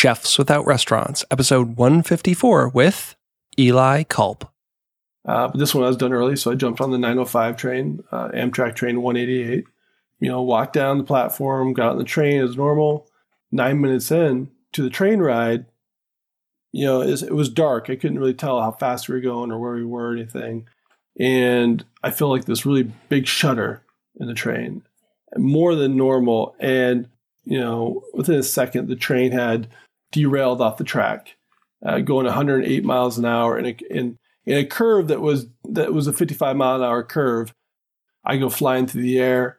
Chefs Without Restaurants, episode 154 with Eli Kulp. Uh, this one I was done early, so I jumped on the 905 train, uh, Amtrak train 188. You know, walked down the platform, got on the train as normal. Nine minutes in to the train ride, you know, it was dark. I couldn't really tell how fast we were going or where we were or anything. And I feel like this really big shudder in the train, more than normal. And, you know, within a second, the train had derailed off the track, uh, going 108 miles an hour in a, in, in a curve that was, that was a 55 mile an hour curve. I go flying through the air.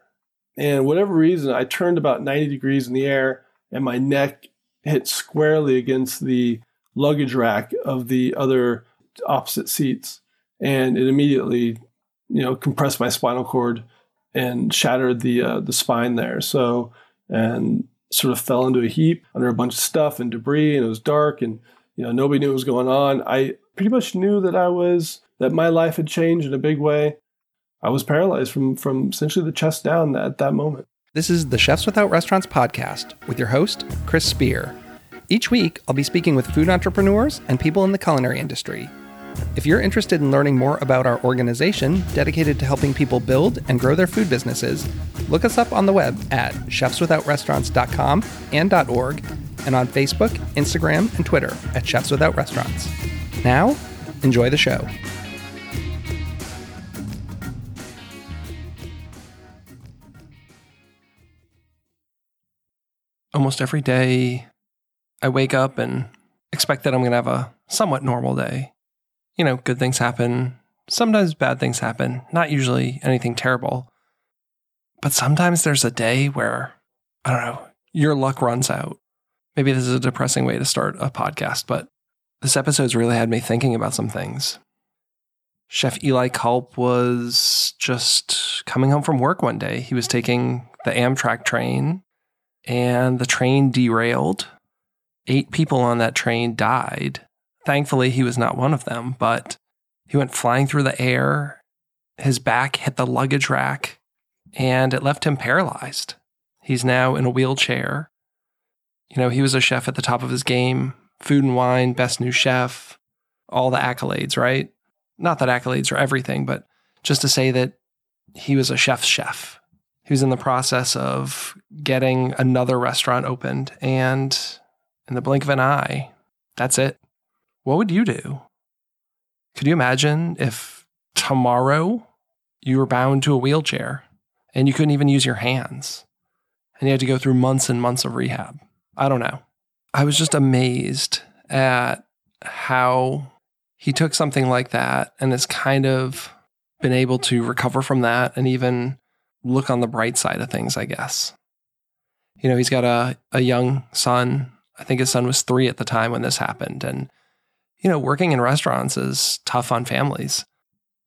And whatever reason, I turned about 90 degrees in the air and my neck hit squarely against the luggage rack of the other opposite seats. And it immediately, you know, compressed my spinal cord and shattered the uh, the spine there. So and sort of fell into a heap under a bunch of stuff and debris, and it was dark, and you know nobody knew what was going on. I pretty much knew that I was that my life had changed in a big way. I was paralyzed from from essentially the chest down at that moment. This is the Chefs Without Restaurants podcast with your host Chris Spear. Each week, I'll be speaking with food entrepreneurs and people in the culinary industry. If you're interested in learning more about our organization dedicated to helping people build and grow their food businesses, look us up on the web at chefswithoutrestaurants.com and .org and on Facebook, Instagram, and Twitter at Chefs Without Restaurants. Now, enjoy the show. Almost every day, I wake up and expect that I'm going to have a somewhat normal day. You know, good things happen. Sometimes bad things happen, not usually anything terrible. But sometimes there's a day where, I don't know, your luck runs out. Maybe this is a depressing way to start a podcast, but this episode's really had me thinking about some things. Chef Eli Kulp was just coming home from work one day. He was taking the Amtrak train, and the train derailed eight people on that train died. Thankfully, he was not one of them, but he went flying through the air. His back hit the luggage rack and it left him paralyzed. He's now in a wheelchair. You know, he was a chef at the top of his game, food and wine, best new chef, all the accolades, right? Not that accolades are everything, but just to say that he was a chef's chef. He was in the process of getting another restaurant opened and in the blink of an eye. That's it. What would you do? Could you imagine if tomorrow you were bound to a wheelchair and you couldn't even use your hands and you had to go through months and months of rehab? I don't know. I was just amazed at how he took something like that and has kind of been able to recover from that and even look on the bright side of things, I guess. You know, he's got a, a young son I think his son was three at the time when this happened. And, you know, working in restaurants is tough on families.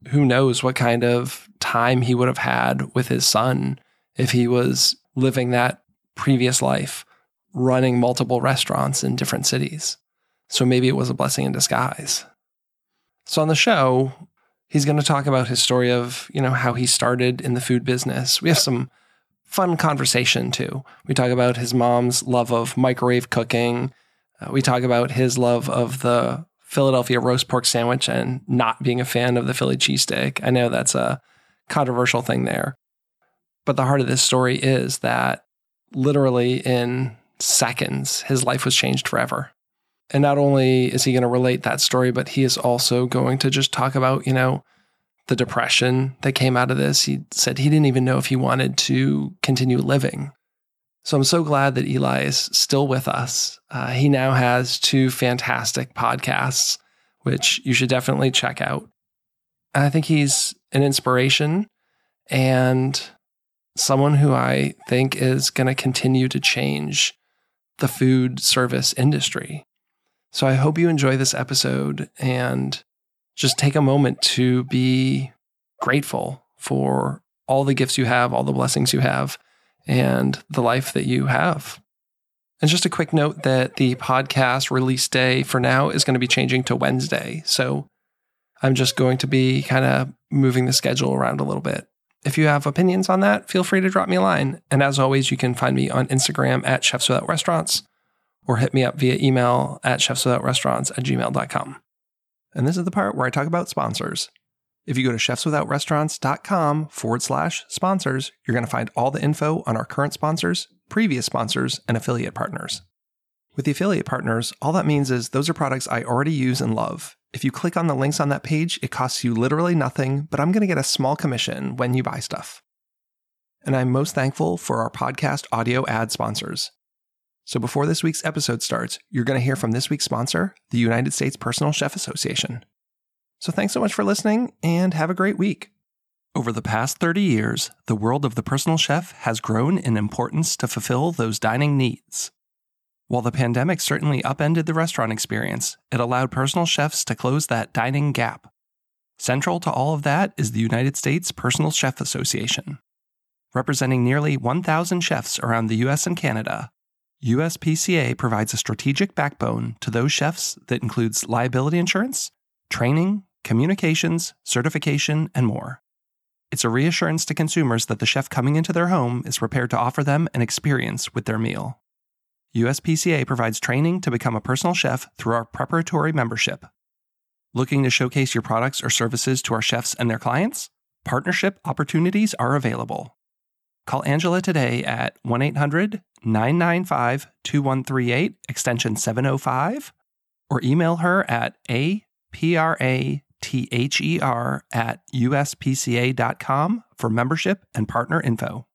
Who knows what kind of time he would have had with his son if he was living that previous life, running multiple restaurants in different cities. So maybe it was a blessing in disguise. So on the show, he's going to talk about his story of, you know, how he started in the food business. We have some fun conversation too. We talk about his mom's love of microwave cooking. Uh, we talk about his love of the Philadelphia roast pork sandwich and not being a fan of the Philly cheesesteak. I know that's a controversial thing there. But the heart of this story is that literally in seconds, his life was changed forever. And not only is he going to relate that story, but he is also going to just talk about, you know, the depression that came out of this. He said he didn't even know if he wanted to continue living. So I'm so glad that Eli is still with us. Uh, he now has two fantastic podcasts, which you should definitely check out. I think he's an inspiration and someone who I think is going to continue to change the food service industry. So I hope you enjoy this episode and just take a moment to be grateful for all the gifts you have, all the blessings you have, and the life that you have. And just a quick note that the podcast release day for now is going to be changing to Wednesday. So I'm just going to be kind of moving the schedule around a little bit. If you have opinions on that, feel free to drop me a line. And as always, you can find me on Instagram at Chefs Without Restaurants or hit me up via email at chefswithoutrestaurants at gmail.com. And this is the part where I talk about sponsors. If you go to chefswithoutrestaurants.com forward slash sponsors, you're going to find all the info on our current sponsors, previous sponsors, and affiliate partners. With the affiliate partners, all that means is those are products I already use and love. If you click on the links on that page, it costs you literally nothing, but I'm going to get a small commission when you buy stuff. And I'm most thankful for our podcast audio ad sponsors. So before this week's episode starts, you're going to hear from this week's sponsor, the United States Personal Chef Association. So thanks so much for listening and have a great week. Over the past 30 years, the world of the personal chef has grown in importance to fulfill those dining needs. While the pandemic certainly upended the restaurant experience, it allowed personal chefs to close that dining gap. Central to all of that is the United States Personal Chef Association. Representing nearly 1,000 chefs around the US and Canada, USPCA provides a strategic backbone to those chefs that includes liability insurance, training, communications, certification, and more. It's a reassurance to consumers that the chef coming into their home is prepared to offer them an experience with their meal. USPCA provides training to become a personal chef through our preparatory membership. Looking to showcase your products or services to our chefs and their clients? Partnership opportunities are available. Call Angela today at 1 800 995 2138, extension 705, or email her at aprather at uspca.com for membership and partner info.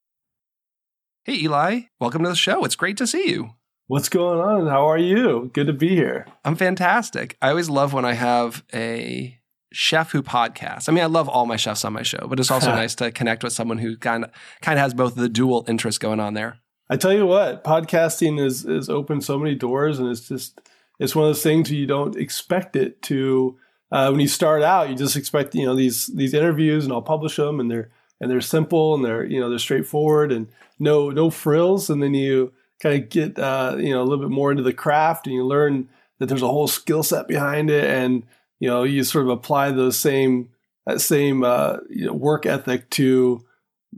Hey, Eli, welcome to the show. It's great to see you. What's going on? How are you? Good to be here. I'm fantastic. I always love when I have a chef who podcasts. I mean, I love all my chefs on my show, but it's also nice to connect with someone who kind of kind of has both the dual interest going on there. I tell you what, podcasting is is opened so many doors, and it's just it's one of those things you don't expect it to. Uh, when you start out, you just expect you know these these interviews, and I'll publish them, and they're and they're simple, and they're you know they're straightforward, and no no frills, and then you kind of get uh, you know a little bit more into the craft, and you learn that there's a whole skill set behind it, and you know you sort of apply those same that same uh, you know, work ethic to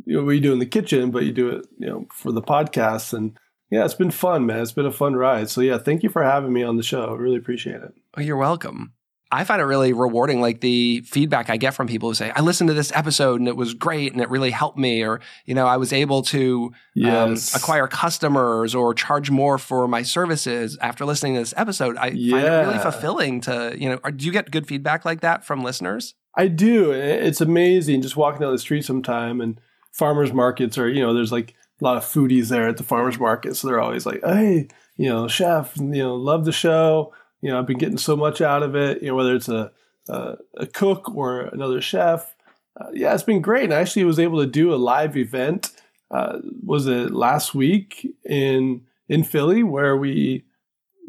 you know, what you do in the kitchen, but you do it you know for the podcast, and yeah, it's been fun, man. It's been a fun ride. So yeah, thank you for having me on the show. I really appreciate it. Oh, you're welcome. I find it really rewarding, like the feedback I get from people who say, I listened to this episode and it was great and it really helped me. Or, you know, I was able to um, yes. um, acquire customers or charge more for my services after listening to this episode. I yeah. find it really fulfilling to, you know, do you get good feedback like that from listeners? I do. It's amazing just walking down the street sometime and farmers markets are, you know, there's like a lot of foodies there at the farmers market. So they're always like, hey, you know, chef, you know, love the show you know, I've been getting so much out of it. You know, whether it's a a, a cook or another chef. Uh, yeah, it's been great. And I actually was able to do a live event. Uh, was it last week in in Philly where we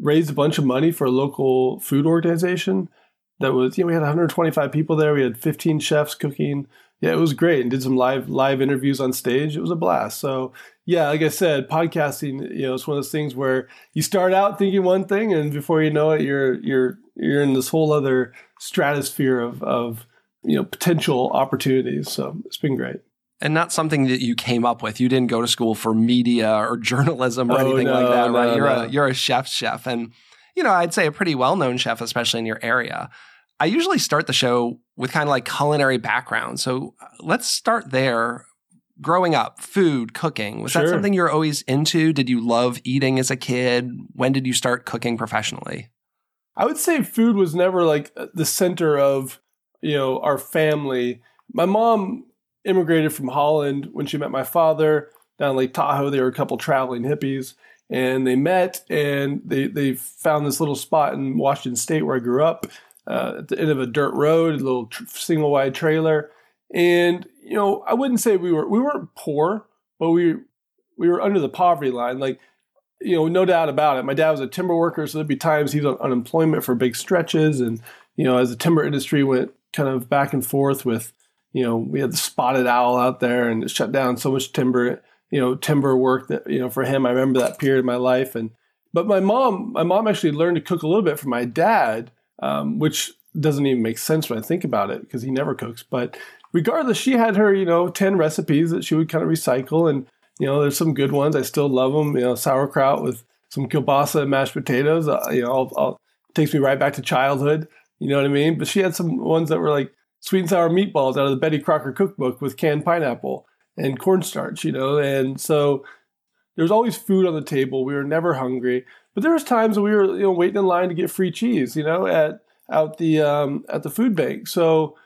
raised a bunch of money for a local food organization that was you know we had 125 people there we had 15 chefs cooking yeah it was great and did some live live interviews on stage it was a blast so yeah, like I said, podcasting, you know, it's one of those things where you start out thinking one thing, and before you know it, you're you're you're in this whole other stratosphere of of you know potential opportunities. So it's been great. And not something that you came up with. You didn't go to school for media or journalism or oh, anything no, like that, right? No, you're no. a you're a chef's chef, and you know, I'd say a pretty well known chef, especially in your area. I usually start the show with kind of like culinary background. So uh, let's start there growing up, food, cooking, was sure. that something you're always into? Did you love eating as a kid? When did you start cooking professionally? I would say food was never like the center of, you know, our family. My mom immigrated from Holland when she met my father down in Lake Tahoe. They were a couple traveling hippies and they met and they, they found this little spot in Washington State where I grew up uh, at the end of a dirt road, a little tr- single wide trailer. And you know, I wouldn't say we were we weren't poor, but we we were under the poverty line. Like, you know, no doubt about it. My dad was a timber worker, so there'd be times he was on unemployment for big stretches, and you know, as the timber industry went kind of back and forth with, you know, we had the spotted owl out there, and it shut down so much timber, you know, timber work that you know for him. I remember that period of my life, and but my mom, my mom actually learned to cook a little bit from my dad, um, which doesn't even make sense when I think about it because he never cooks. But regardless, she had her, you know, 10 recipes that she would kind of recycle. And, you know, there's some good ones. I still love them. You know, sauerkraut with some kielbasa and mashed potatoes. Uh, you know, I'll, I'll, takes me right back to childhood. You know what I mean? But she had some ones that were like sweet and sour meatballs out of the Betty Crocker cookbook with canned pineapple and cornstarch. You know, and so there was always food on the table. We were never hungry. But there was times we were you know waiting in line to get free cheese. You know, at out the um, at the food bank. So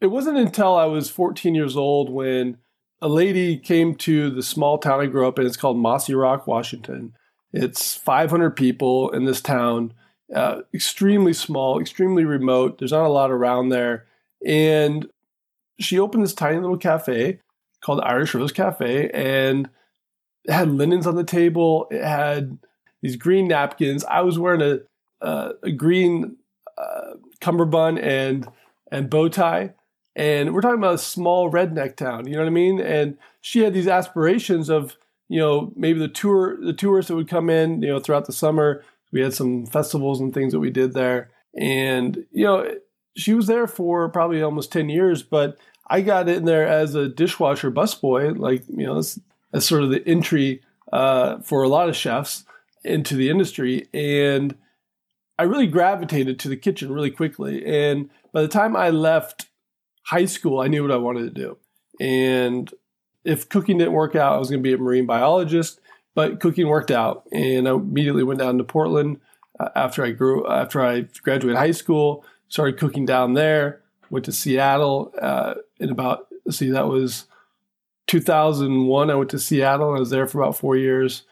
it wasn't until I was 14 years old when a lady came to the small town I grew up in. It's called Mossyrock, Washington. It's 500 people in this town, uh, extremely small, extremely remote. There's not a lot around there. And she opened this tiny little cafe called Irish Rose Cafe, and it had linens on the table. It had these green napkins. I was wearing a, uh, a green uh, cummerbund and and bow tie and we're talking about a small redneck town, you know what I mean? And she had these aspirations of, you know, maybe the tour, the tourists that would come in, you know, throughout the summer. We had some festivals and things that we did there. And, you know, she was there for probably almost 10 years, but I got in there as a dishwasher busboy, like, you know, that's, that's sort of the entry uh, for a lot of chefs into the industry. And I really gravitated to the kitchen really quickly. And by the time I left high school, I knew what I wanted to do. And if cooking didn't work out, I was going to be a marine biologist. But cooking worked out, and I immediately went down to Portland uh, after I grew after I graduated high school. Started cooking down there. Went to Seattle uh, in about see that was 2001. I went to Seattle. And I was there for about four years,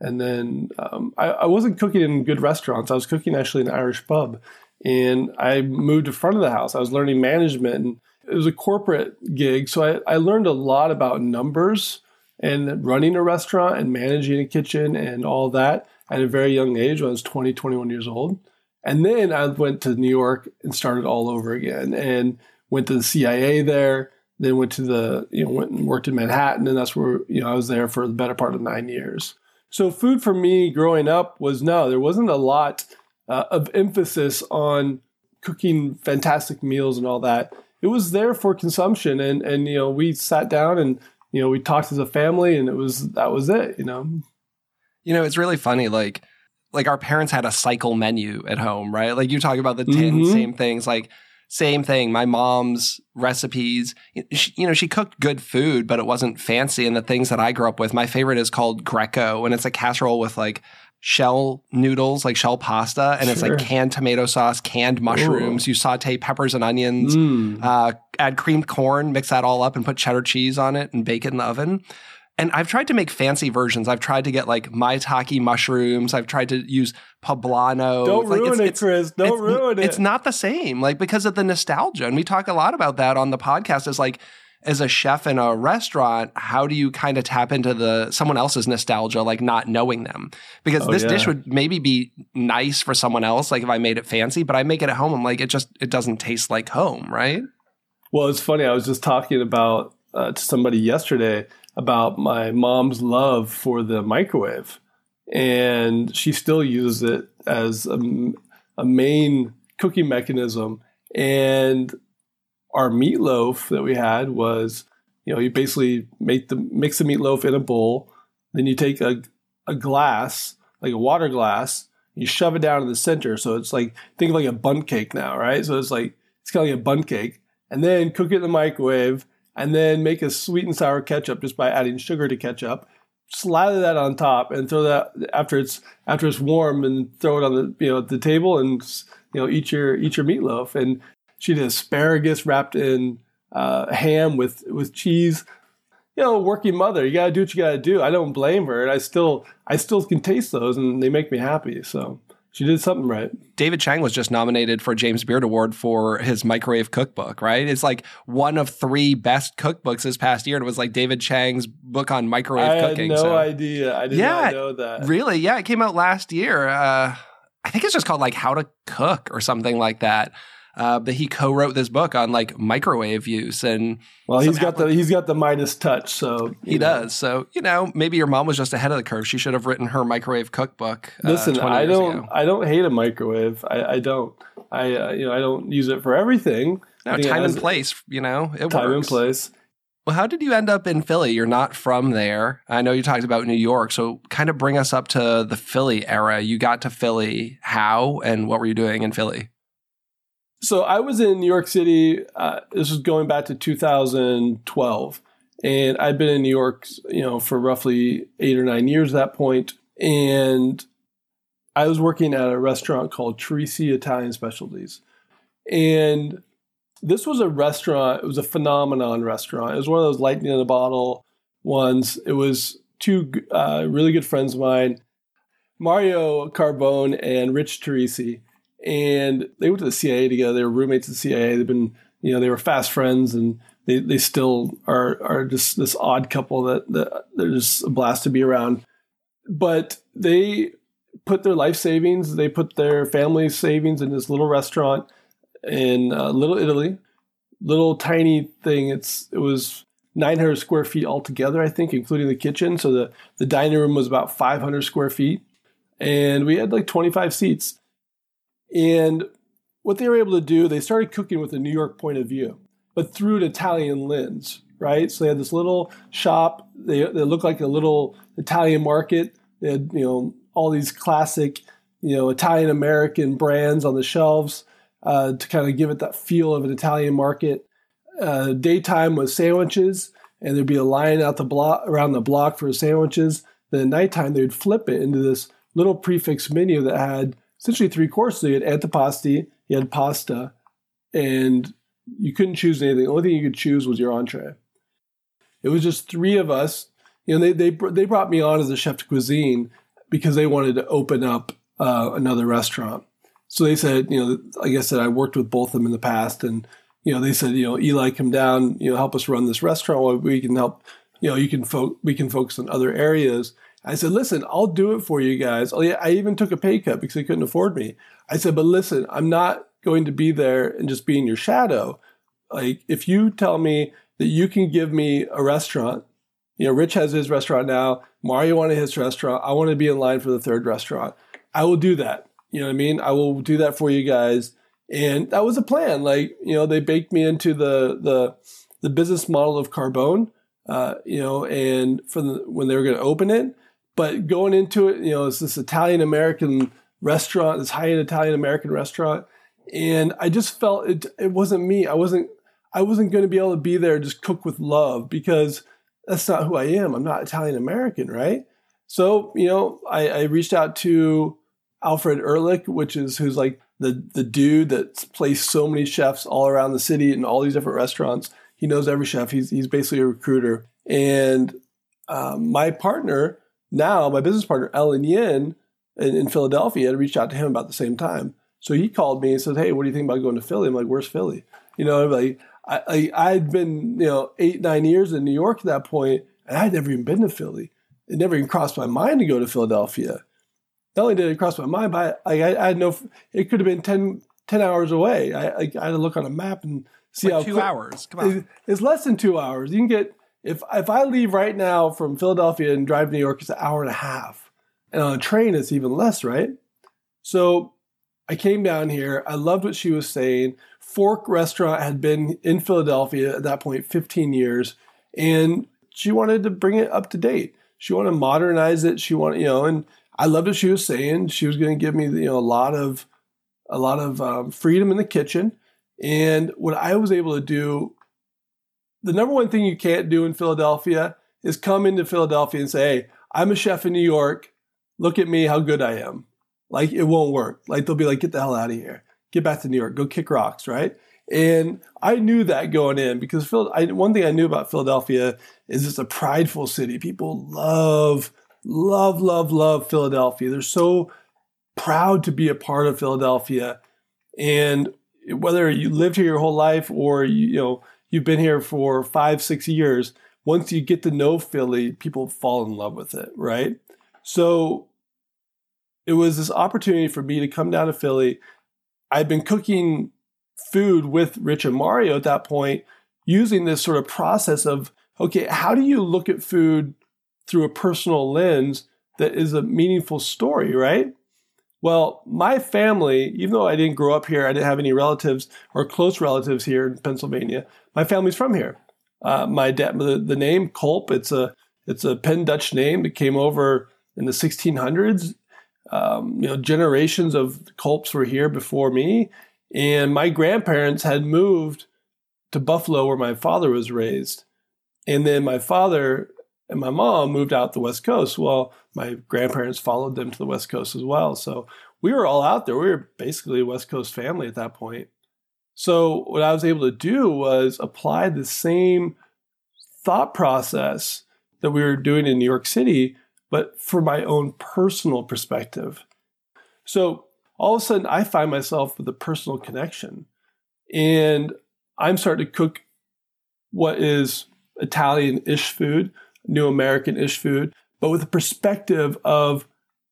and then um, I, I wasn't cooking in good restaurants. I was cooking actually in an Irish pub, and I moved to front of the house. I was learning management and it was a corporate gig. So I, I learned a lot about numbers and running a restaurant and managing a kitchen and all that at a very young age I was 20, 21 years old. And then I went to New York and started all over again and went to the CIA there, then went to the, you know, went and worked in Manhattan. And that's where, you know, I was there for the better part of nine years. So food for me growing up was no, there wasn't a lot uh, of emphasis on cooking fantastic meals and all that. It was there for consumption and and you know we sat down and you know we talked as a family and it was that was it you know? You know it's really funny like like our parents had a cycle menu at home right? Like you talk about the 10 mm-hmm. same things like same thing my mom's recipes she, you know she cooked good food but it wasn't fancy and the things that i grew up with my favorite is called greco and it's a casserole with like shell noodles, like shell pasta, and sure. it's like canned tomato sauce, canned mushrooms. Ooh. You saute peppers and onions, mm. uh, add creamed corn, mix that all up, and put cheddar cheese on it and bake it in the oven. And I've tried to make fancy versions. I've tried to get like maitake mushrooms. I've tried to use poblano. Don't like, ruin it's, it, it's, Chris. Don't ruin it. It's not the same, like because of the nostalgia. And we talk a lot about that on the podcast. Is like as a chef in a restaurant, how do you kind of tap into the someone else's nostalgia, like not knowing them? Because oh, this yeah. dish would maybe be nice for someone else, like if I made it fancy, but I make it at home, I'm like, it just it doesn't taste like home, right? Well, it's funny. I was just talking about uh, to somebody yesterday about my mom's love for the microwave, and she still uses it as a, a main cooking mechanism. And our meatloaf that we had was, you know, you basically make the mix the meatloaf in a bowl, then you take a a glass, like a water glass, you shove it down in the center. So it's like think of like a Bundt cake now, right? So it's like it's kind of like a Bundt cake, and then cook it in the microwave, and then make a sweet and sour ketchup just by adding sugar to ketchup. Slather that on top and throw that after it's after it's warm and throw it on the you know the table and you know eat your eat your meatloaf and she did asparagus wrapped in uh, ham with with cheese. You know, working mother, you gotta do what you gotta do. I don't blame her, and I still I still can taste those, and they make me happy. So she did something right. David Chang was just nominated for a James Beard Award for his microwave cookbook, right? It's like one of three best cookbooks this past year. And it was like David Chang's book on microwave I cooking. I had no so. idea. I did yeah, not know that. Really? Yeah, it came out last year. Uh, I think it's just called like How to Cook or something like that uh, but he co-wrote this book on like microwave use and well he's got the he's got the Midas touch so he know. does so you know maybe your mom was just ahead of the curve she should have written her microwave cookbook uh, listen I don't ago. I don't hate a microwave I, I don't I uh, you know I don't use it for everything no time and place you know it time works. and place Well, how did you end up in Philly? You're not from there. I know you talked about New York. So, kind of bring us up to the Philly era. You got to Philly. How and what were you doing in Philly? So, I was in New York City. Uh, this was going back to 2012. And I'd been in New York, you know, for roughly eight or nine years at that point. And I was working at a restaurant called Torrisi Italian Specialties. And this was a restaurant. It was a phenomenon restaurant. It was one of those lightning in a bottle ones. It was two uh, really good friends of mine, Mario Carbone and Rich Torrisi. And they went to the CIA together. They were roommates at the CIA. They've been, you know, they were fast friends and they, they still are, are just this odd couple that, that they're just a blast to be around. But they put their life savings, they put their family savings in this little restaurant in uh, Little Italy, little tiny thing. It's it was 900 square feet altogether, I think, including the kitchen. So the the dining room was about 500 square feet, and we had like 25 seats. And what they were able to do, they started cooking with a New York point of view, but through an Italian lens, right? So they had this little shop. They they looked like a little Italian market. They had you know all these classic you know Italian American brands on the shelves uh, to kind of give it that feel of an Italian market. Uh, daytime was sandwiches, and there'd be a line out the block around the block for sandwiches. Then at nighttime, they'd flip it into this little prix fixe menu that had essentially three courses. You had antipasti, you had pasta, and you couldn't choose anything. The only thing you could choose was your entree. It was just three of us. You know, they they they brought me on as a chef de cuisine because they wanted to open up uh, another restaurant. So they said, you know, like I said, I worked with both of them in the past, and you know, they said, you know, Eli, come down, you know, help us run this restaurant. We can help, you know, you can fo- we can focus on other areas. I said, listen, I'll do it for you guys. Oh I even took a pay cut because they couldn't afford me. I said, but listen, I'm not going to be there and just be in your shadow. Like, if you tell me that you can give me a restaurant, you know, Rich has his restaurant now. Mario wanted his restaurant. I want to be in line for the third restaurant. I will do that. You know what I mean? I will do that for you guys. And that was a plan. Like, you know, they baked me into the the the business model of Carbone, uh, you know, and for the, when they were going to open it. But going into it, you know, it's this Italian American restaurant, this high end Italian American restaurant, and I just felt it. It wasn't me. I wasn't. I wasn't going to be able to be there just cook with love because that's not who I am. I'm not Italian American, right? So you know, I, I reached out to Alfred Ehrlich, which is who's like the the dude that's placed so many chefs all around the city in all these different restaurants. He knows every chef. He's he's basically a recruiter. And um, my partner now, my business partner Ellen Yin in, in, Philadelphia, had reached out to him about the same time. So he called me and said, "Hey, what do you think about going to Philly?" I'm like, "Where's Philly?" You know, like I, I I'd been you know eight nine years in New York at that point, and I'd never even been to Philly. It never even crossed my mind to go to Philadelphia not only did it cross my mind, but I, I, I had no. It could have been 10, 10 hours away. I, I, I, had to look on a map and see like how two quick, hours. Come on, it's less than two hours. You can get if if I leave right now from Philadelphia and drive to New York, it's an hour and a half, and on a train it's even less, right? So I came down here. I loved what she was saying. Fork Restaurant had been in Philadelphia at that point 15 years, and she wanted to bring it up to date. She wanted to modernize it. She wanted, you know, and I loved what she was saying. She was going to give me, you know, a lot of a lot of um, freedom in the kitchen. And what I was able to do, the number one thing you can't do in Philadelphia is come into Philadelphia and say, "Hey, I'm a chef in New York. Look at me, how good I am." Like it won't work. Like they'll be like, "Get the hell out of here. Get back to New York. Go kick rocks." Right? And I knew that going in because Phil, I, one thing I knew about Philadelphia is it's a prideful city. People love love, love, love Philadelphia. They're so proud to be a part of Philadelphia. And whether you lived here your whole life or you, you know you've been here for five, six years, once you get to know Philly, people fall in love with it, right? So it was this opportunity for me to come down to Philly. I'd been cooking food with Rich and Mario at that point, using this sort of process of okay, how do you look at food through a personal lens that is a meaningful story, right? Well, my family, even though I didn't grow up here, I didn't have any relatives or close relatives here in Pennsylvania. My family's from here. Uh, my dad, the, the name Kulp, it's a it's a Penn Dutch name that came over in the 1600s. Um, you know, generations of Kulps were here before me, and my grandparents had moved to Buffalo, where my father was raised, and then my father and my mom moved out the West Coast. Well, my grandparents followed them to the West Coast as well, so we were all out there. We were basically a West Coast family at that point. So what I was able to do was apply the same thought process that we were doing in New York City, but for my own personal perspective. So all of a sudden, I find myself with a personal connection, and I'm starting to cook what is Italian-ish food, New American-ish food, but with the perspective of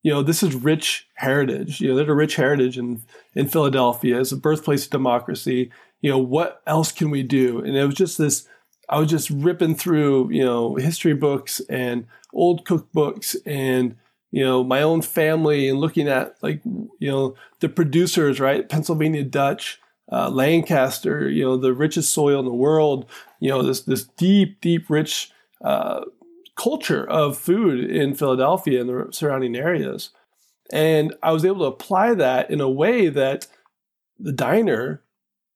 you know, this is rich heritage. You know, there's a rich heritage in, in Philadelphia. It's a birthplace of democracy. You know, what else can we do? And it was just this, I was just ripping through, you know, history books and old cookbooks and, you know, my own family and looking at like, you know, the producers, right? Pennsylvania Dutch, uh, Lancaster, you know, the richest soil in the world, you know, this, this deep, deep, rich, uh, culture of food in Philadelphia and the surrounding areas. And I was able to apply that in a way that the diner,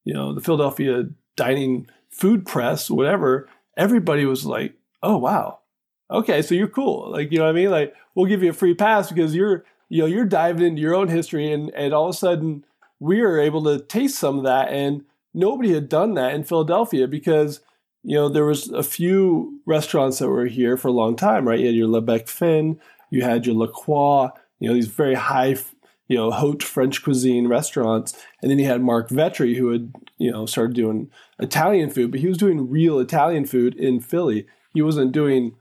you know, the Philadelphia dining food press, whatever, everybody was like, oh, wow. Okay, so you're cool. Like, you know what I mean? Like, we'll give you a free pass because you're, you know, you're diving into your own history and, and all of a sudden we were able to taste some of that. And nobody had done that in Philadelphia because you know, there was a few restaurants that were here for a long time, right? You had your Le Bec Fin, you had your La Croix, you know, these very high, you know, haute French cuisine restaurants. And then you had Marc Vetri, who had, you know, started doing Italian food, but he was doing real Italian food in Philly. He wasn't doing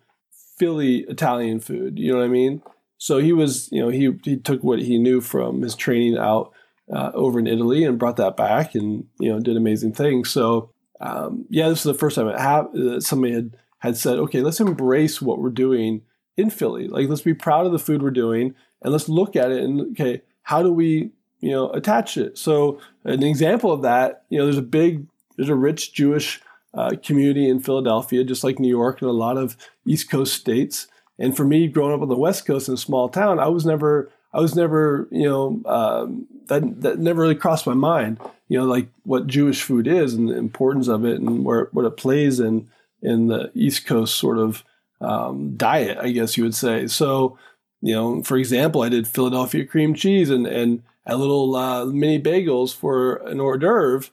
Philly Italian food, you know what I mean? So he was, you know, he, he took what he knew from his training out uh, over in Italy and brought that back and, you know, did amazing things. So, um, yeah, this is the first time it ha- uh, somebody had had said, okay, let's embrace what we're doing in Philly. Like, let's be proud of the food we're doing, and let's look at it and okay, how do we, you know, attach it? So, an example of that, you know, there's a big, there's a rich Jewish uh, community in Philadelphia, just like New York and a lot of East Coast states. And for me, growing up on the West Coast in a small town, I was never, I was never, you know, um, that that never really crossed my mind you know, like what Jewish food is and the importance of it and where what it plays in in the East Coast sort of um, diet, I guess you would say. So, you know, for example, I did Philadelphia cream cheese and and a little uh, mini bagels for an hors d'oeuvre,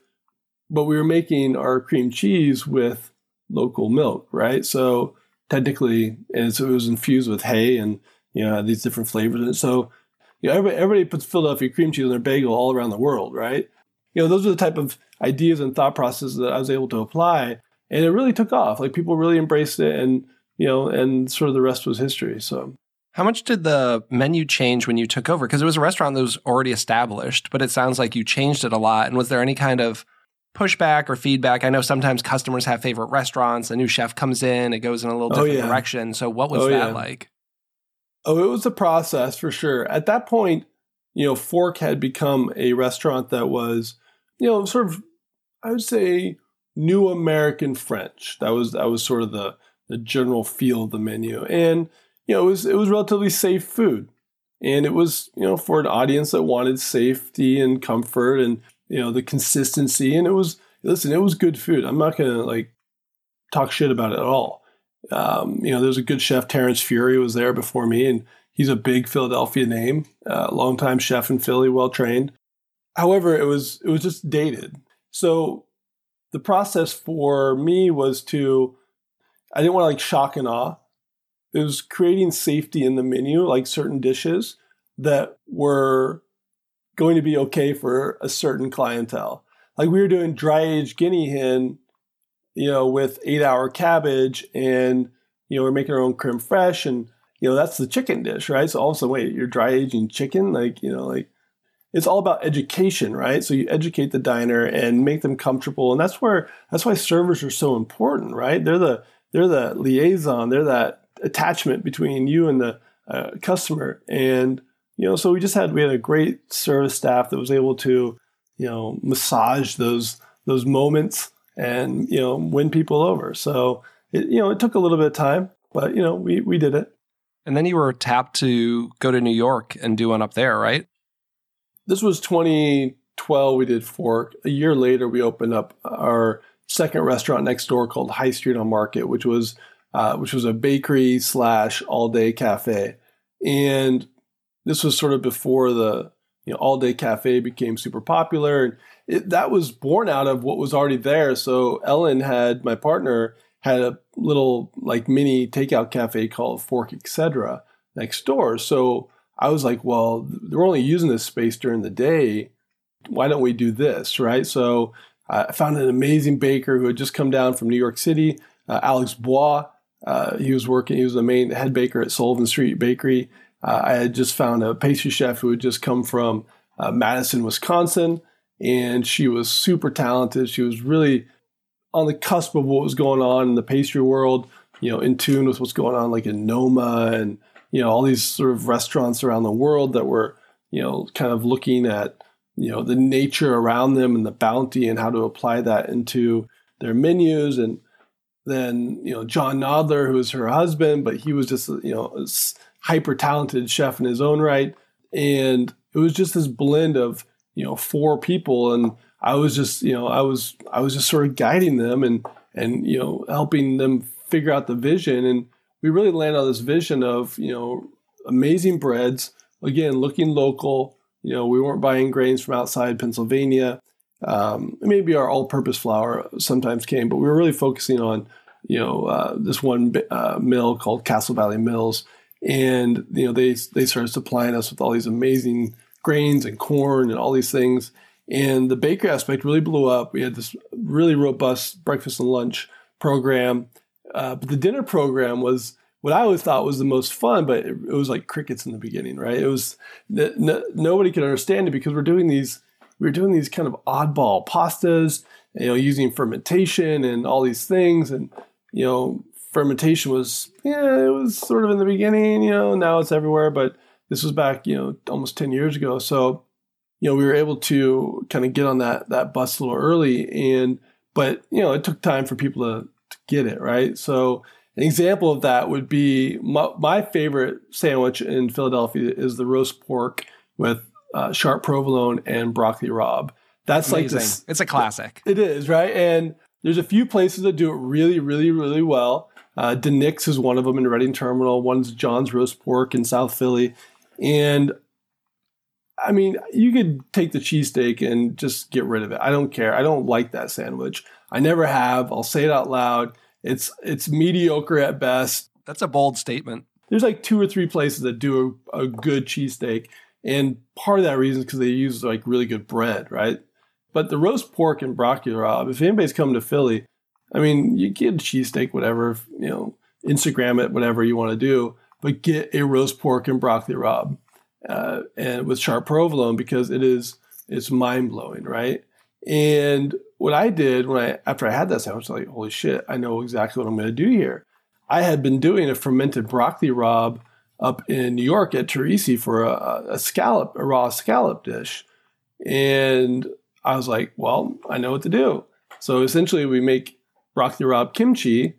but we were making our cream cheese with local milk, right? So technically, and so it was infused with hay and you know these different flavors. And so, you know, everybody, everybody puts Philadelphia cream cheese in their bagel all around the world, right? you know, those are the type of ideas and thought processes that I was able to apply. And it really took off. Like people really embraced it and, you know, and sort of the rest was history. So how much did the menu change when you took over? Because it was a restaurant that was already established, but it sounds like you changed it a lot. And was there any kind of pushback or feedback? I know sometimes customers have favorite restaurants. A new chef comes in, it goes in a little oh, different oh, yeah. direction. So what was oh, that yeah. like? Oh, it was a process for sure. At that point, you know, Fork had become a restaurant that was you know, sort of, I would say, new American French. That was that was sort of the the general feel of the menu, and you know, it was it was relatively safe food, and it was you know for an audience that wanted safety and comfort and you know the consistency, and it was listen, it was good food. I'm not gonna like talk shit about it at all. Um, you know, there's a good chef, Terence Feury, was there before me, and he's a big Philadelphia name, uh, longtime chef in Philly, well trained. However, it was it was just dated. So the process for me was to I didn't want to like shock and awe. It was creating safety in the menu, like certain dishes that were going to be okay for a certain clientele. Like we were doing dry aged guinea hen, you know, with eight hour cabbage and you know, we're making our own creme fraiche and you know, that's the chicken dish, right? So all of a sudden, wait, you're dry aging chicken? Like, you know, like it's all about education, right? So you educate the diner and make them comfortable, and that's where that's why servers are so important, right? They're the they're the liaison, they're that attachment between you and the uh, customer, and you know, so we just had we had a great service staff that was able to you know massage those those moments and you know win people over. So it, you know it took a little bit of time, but you know we we did it. And then you were tapped to go to New York and do one up there, right? This was 2012. We did Fork. A year later, we opened up our second restaurant next door called High Street on Market, which was uh, which was a bakery slash all day cafe. And this was sort of before the you know all day cafe became super popular, and it, that was born out of what was already there. So Ellen had my partner had a little like mini takeout cafe called Fork Etc. next door. So I was like, well, they're only using this space during the day. Why don't we do this, right? So I found an amazing baker who had just come down from New York City, uh, Alex Bois. Uh, he was working, he was the main head baker at Sullivan Street Bakery. Uh, I had just found a pastry chef who had just come from uh, Madison, Wisconsin, and she was super talented. She was really on the cusp of what was going on in the pastry world, you know, in tune with what's going on like in Noma and, you know, all these sort of restaurants around the world that were, you know, kind of looking at, you know, the nature around them and the bounty and how to apply that into their menus. And then, you know, John Nodler, who was her husband, but he was just, you know, a hyper talented chef in his own right. And it was just this blend of, you know, four people and I was just, you know, I was I was just sort of guiding them and and you know helping them figure out the vision. And we really landed on this vision of you know amazing breads. Again, looking local. You know, we weren't buying grains from outside Pennsylvania. Um, maybe our all-purpose flour sometimes came, but we were really focusing on you know uh, this one uh, mill called Castle Valley Mills, and you know they they started supplying us with all these amazing grains and corn and all these things. And the bakery aspect really blew up. We had this really robust breakfast and lunch program. Uh, but the dinner program was what I always thought was the most fun, but it, it was like crickets in the beginning, right? It was nobody could understand it because we're doing these we were doing these kind of oddball pastas, you know, using fermentation and all these things, and you know, fermentation was yeah, it was sort of in the beginning, you know, now it's everywhere, but this was back, you know, almost ten years ago, so you know, we were able to kind of get on that that bus a little early, and but you know, it took time for people to, to get it right. So an example of that would be my, my favorite sandwich in Philadelphia is the roast pork with uh, sharp provolone and broccoli rabe. That's Amazing. like this. It's a classic. It is right, and there's a few places that do it really, really, really well. Uh, DiNic's is one of them in Reading Terminal. One's John's Roast Pork in South Philly, and I mean, you could take the cheesesteak and just get rid of it. I don't care. I don't like that sandwich. I never have. I'll say it out loud. It's it's mediocre at best. That's a bold statement. There's like two or three places that do a, a good cheesesteak, and part of that reason is because they use like really good bread, right? But the roast pork and broccoli rabe, if anybody's coming to Philly, I mean, you get a cheesesteak, whatever, you know, Instagram it, whatever you want to do, but get a roast pork and broccoli rabe uh, and with sharp provolone because it is it's mind blowing, right? And what I did when I after I had that sandwich, I was like, holy shit, I know exactly what I'm going to do here. I had been doing a fermented broccoli rabe up in New York at Torrisi for a, a scallop, a raw scallop dish, and I was like, well, I know what to do. So essentially, we make broccoli rabe kimchi.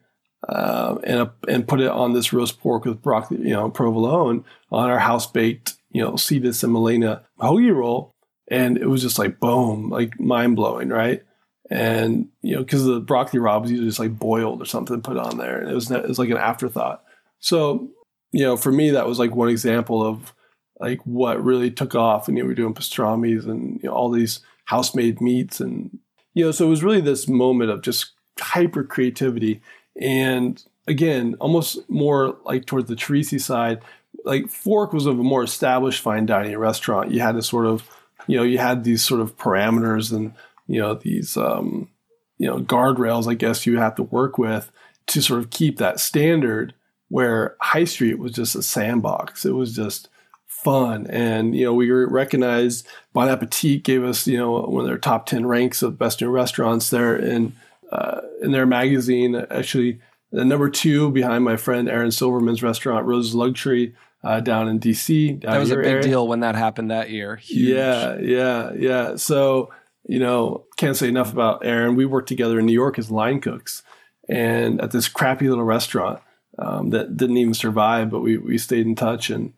Uh, and and put it on this roast pork with broccoli, you know, provolone on our house baked you know, this in Melena hoagie roll. And it was just like, boom, like mind blowing, right? And, you know, because the broccoli rabe was usually just like boiled or something put on there. And it was, it was like an afterthought. So, you know, for me, that was like one example of like what really took off. And, you know, we were doing pastrami's and, you know, all these house made meats. And, you know, so it was really this moment of just hyper creativity. And again, almost more like towards the Torrisi side, like Fork was of a more established fine dining restaurant. You had to sort of, you know, you had these sort of parameters and you know these um, you know guardrails. I guess you have to work with to sort of keep that standard. Where High Street was just a sandbox. It was just fun, and you know we were recognized. Bon Appetit gave us you know one of their top ten ranks of best new restaurants there in uh, in their magazine. Actually, the number two behind my friend Aaron Silverman's restaurant, Rose Luxury uh, down in DC. Down that was a big area. deal when that happened that year. Huge. Yeah, yeah, yeah. So you know, can't say enough about Aaron. We worked together in New York as line cooks and at this crappy little restaurant um, that didn't even survive, but we, we stayed in touch. And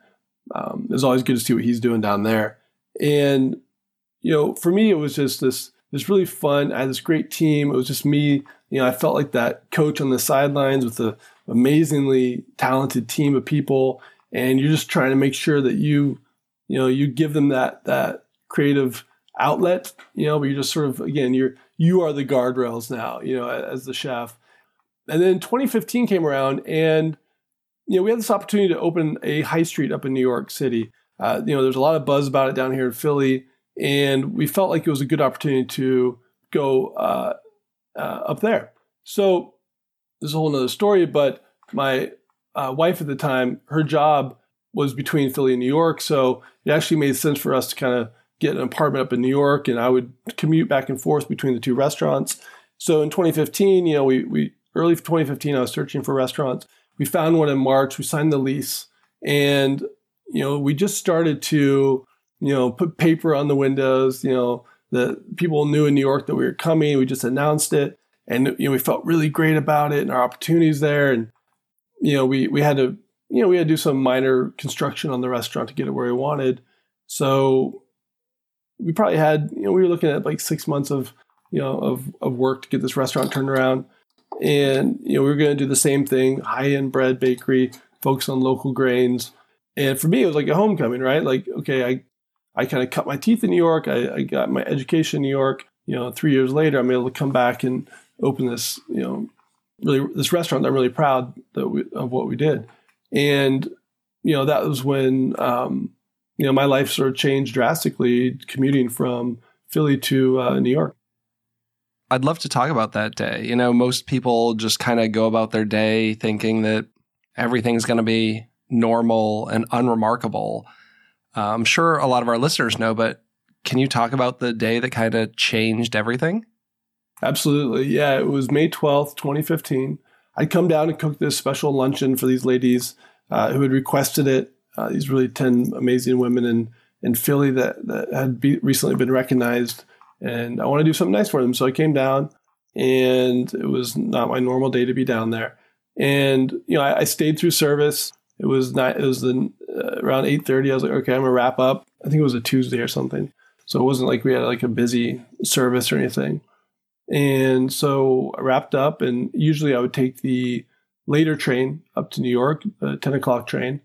um, it was always good to see what he's doing down there. And, you know, for me, it was just this, this really fun. I had this great team. It was just me. You know, I felt like that coach on the sidelines with an amazingly talented team of people. And you're just trying to make sure that you, you know, you give them that, that creative outlet, you know, but you're just sort of, again, you're, you are the guardrails now, you know, as the chef. And then 2015 came around and, you know, we had this opportunity to open a high street up in New York City. Uh, you know, there's a lot of buzz about it down here in Philly. And we felt like it was a good opportunity to go uh, uh, up there. So there's a whole nother story, but my uh, wife at the time, her job was between Philly and New York. So it actually made sense for us to kind of get an apartment up in New York, and I would commute back and forth between the two restaurants. So in 2015, you know, we, we early 2015, I was searching for restaurants. We found one in March. We signed the lease, and you know, we just started to, you know, put paper on the windows. You know, the people knew in New York that we were coming. We just announced it, and you know, we felt really great about it and our opportunities there. And you know, we we had to, you know, we had to do some minor construction on the restaurant to get it where we wanted. So we probably had, you know, we were looking at like six months of, you know, of, of work to get this restaurant turned around. And, you know, we were going to do the same thing, high end bread bakery, focus on local grains. And for me, it was like a homecoming, right? Like, okay, I, I kind of cut my teeth in New York. I, I got my education in New York. You know, three years later, I'm able to come back and open this, you know, really this restaurant. I'm really proud we, of what we did. And, you know, that was when, um, you know, my life sort of changed drastically commuting from Philly to uh, New York. I'd love to talk about that day. You know, most people just kind of go about their day thinking that everything's going to be normal and unremarkable. Uh, I'm sure a lot of our listeners know, but can you talk about the day that kind of changed everything? Absolutely. Yeah, it was May 12th, 2015. I'd come down and cook this special luncheon for these ladies uh, who had requested it uh, these really 10 amazing women in, in Philly that, that had be, recently been recognized. And I want to do something nice for them. So I came down and it was not my normal day to be down there. And, you know, I, I stayed through service. It was not, it was the, around 8.30. I was like, okay, I'm to wrap up. I think it was a Tuesday or something. So it wasn't like we had like a busy service or anything. And so I wrapped up and usually I would take the later train up to New York, the 10 o'clock train.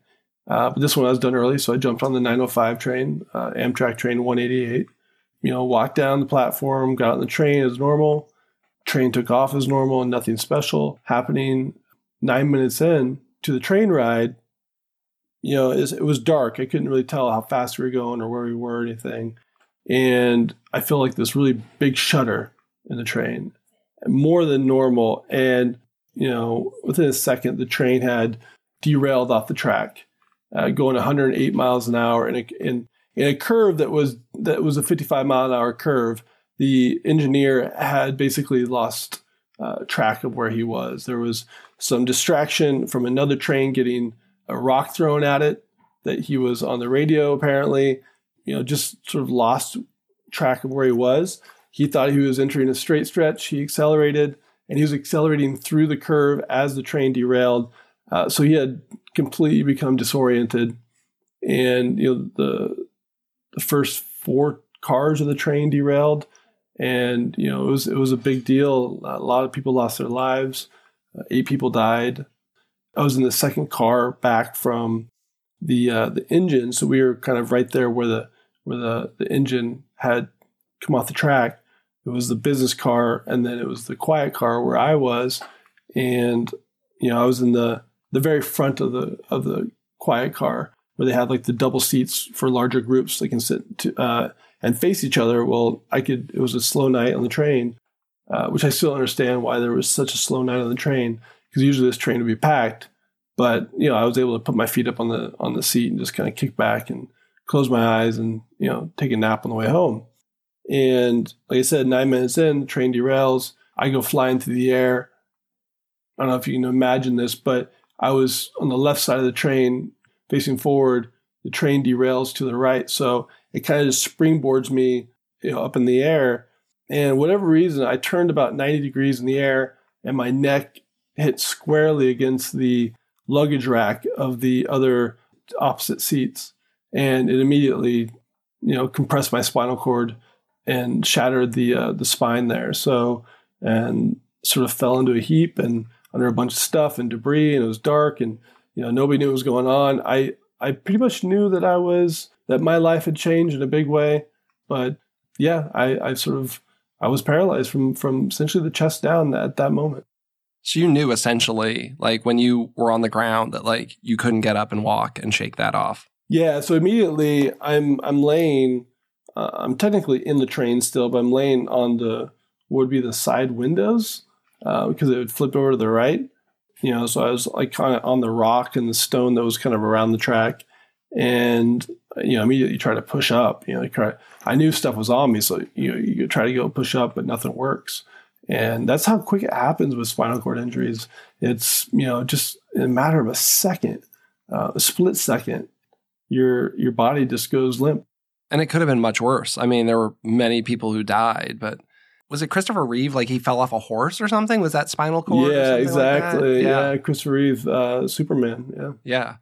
Uh, but this one I was done early, so I jumped on the 905 train, uh, Amtrak train 188. You know, walked down the platform, got on the train as normal. Train took off as normal, and nothing special happening. Nine minutes in to the train ride, you know, it was dark. I couldn't really tell how fast we were going or where we were or anything. And I feel like this really big shudder in the train, more than normal. And, you know, within a second, the train had derailed off the track uh, going 108 miles an hour in a, in, in a curve that was that was a 55 mile an hour curve. The engineer had basically lost uh, track of where he was. There was some distraction from another train getting a rock thrown at it that he was on the radio apparently. You know, just sort of lost track of where he was. He thought he was entering a straight stretch. He accelerated and he was accelerating through the curve as the train derailed. Uh, so he had completely become disoriented, and you know the the first four cars of the train derailed, and you know it was it was a big deal. A lot of people lost their lives. Uh, eight people died. I was in the second car back from the uh, the engine, so we were kind of right there where the where the the engine had come off the track. It was the business car, and then it was the quiet car where I was, and you know I was in the the very front of the of the quiet car where they have like the double seats for larger groups they can sit to, uh, and face each other. Well, I could. It was a slow night on the train, uh, which I still understand why there was such a slow night on the train because usually this train would be packed. But you know, I was able to put my feet up on the on the seat and just kind of kick back and close my eyes and you know take a nap on the way home. And like I said, nine minutes in, the train derails. I go flying through the air. I don't know if you can imagine this, but I was on the left side of the train facing forward. The train derails to the right. So it kind of just springboards me you know, up in the air. And whatever reason, I turned about 90 degrees in the air and my neck hit squarely against the luggage rack of the other opposite seats. And it immediately, you know, compressed my spinal cord and shattered the uh, the spine there. So and sort of fell into a heap and under a bunch of stuff and debris and it was dark and you know nobody knew what was going on. I I pretty much knew that I was that my life had changed in a big way, but yeah, I I sort of I was paralyzed from from essentially the chest down at that moment. So you knew essentially, like when you were on the ground, that like you couldn't get up and walk and shake that off. Yeah. So immediately, I'm I'm laying. Uh, I'm technically in the train still, but I'm laying on the would be the side windows uh, because it would flip over to the right. You know, so I was like kind of on the rock and the stone that was kind of around the track, and you know immediately try to push up. You know, I knew stuff was on me, so you know you try to go push up, but nothing works. And that's how quick it happens with spinal cord injuries. It's you know just in a matter of a second, uh, a split second, your your body just goes limp. And it could have been much worse. I mean, there were many people who died, but was it Christopher Reeve? Like he fell off a horse or something? Was that spinal cord? Yeah, exactly. Like yeah. yeah. Christopher Reeve, uh, Superman. Yeah, yeah.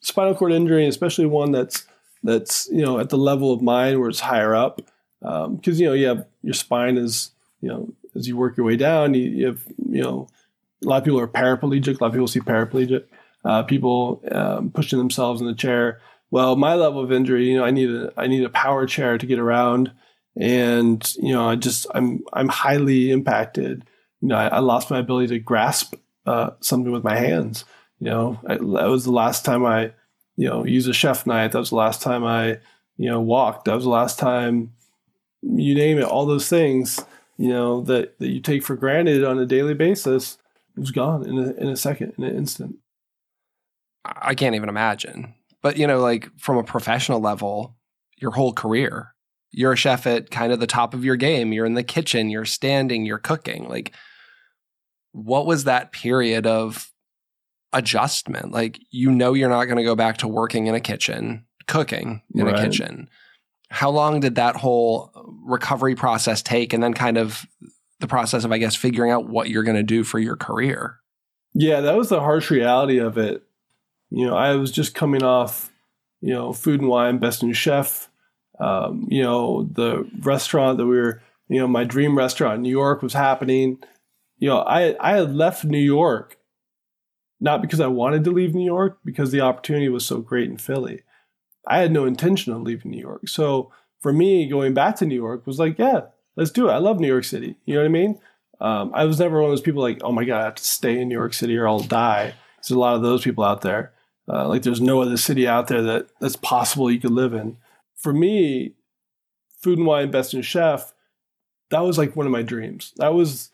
Spinal cord injury, especially one that's that's you know at the level of mine where it's higher up, because um, you know you have your spine is you know as you work your way down, you, you have you know a lot of people are paraplegic. A lot of people see paraplegic uh, people um, pushing themselves in the chair. Well, my level of injury, you know, I need a I need a power chair to get around, and you know, I just I'm I'm highly impacted. You know, I, I lost my ability to grasp uh, something with my hands. You know, I, that was the last time I, you know, used a chef knife. That was the last time I, you know, walked. That was the last time, you name it. All those things, you know, that that you take for granted on a daily basis, was gone in a in a second, in an instant. I can't even imagine. But, you know, like from a professional level, your whole career, you're a chef at kind of the top of your game. You're in the kitchen, you're standing, you're cooking. Like, what was that period of adjustment? Like, you know, you're not going to go back to working in a kitchen, cooking in right. a kitchen. How long did that whole recovery process take? And then kind of the process of, I guess, figuring out what you're going to do for your career? Yeah, that was the harsh reality of it you know, I was just coming off, you know, food and wine, Best New Chef. Um, you know, the restaurant that we were, you know, my dream restaurant in New York was happening. You know, I I had left New York not because I wanted to leave New York, because the opportunity was so great in Philly. I had no intention of leaving New York. So for me, going back to New York was like, yeah, let's do it. I love New York City. You know what I mean? Um, I was never one of those people like, oh my God, I have to stay in New York City or I'll die. There's a lot of those people out there. Uh, like there's no other city out there that that's possible you could live in. For me, food and wine Best New Chef, that was like one of my dreams. That was,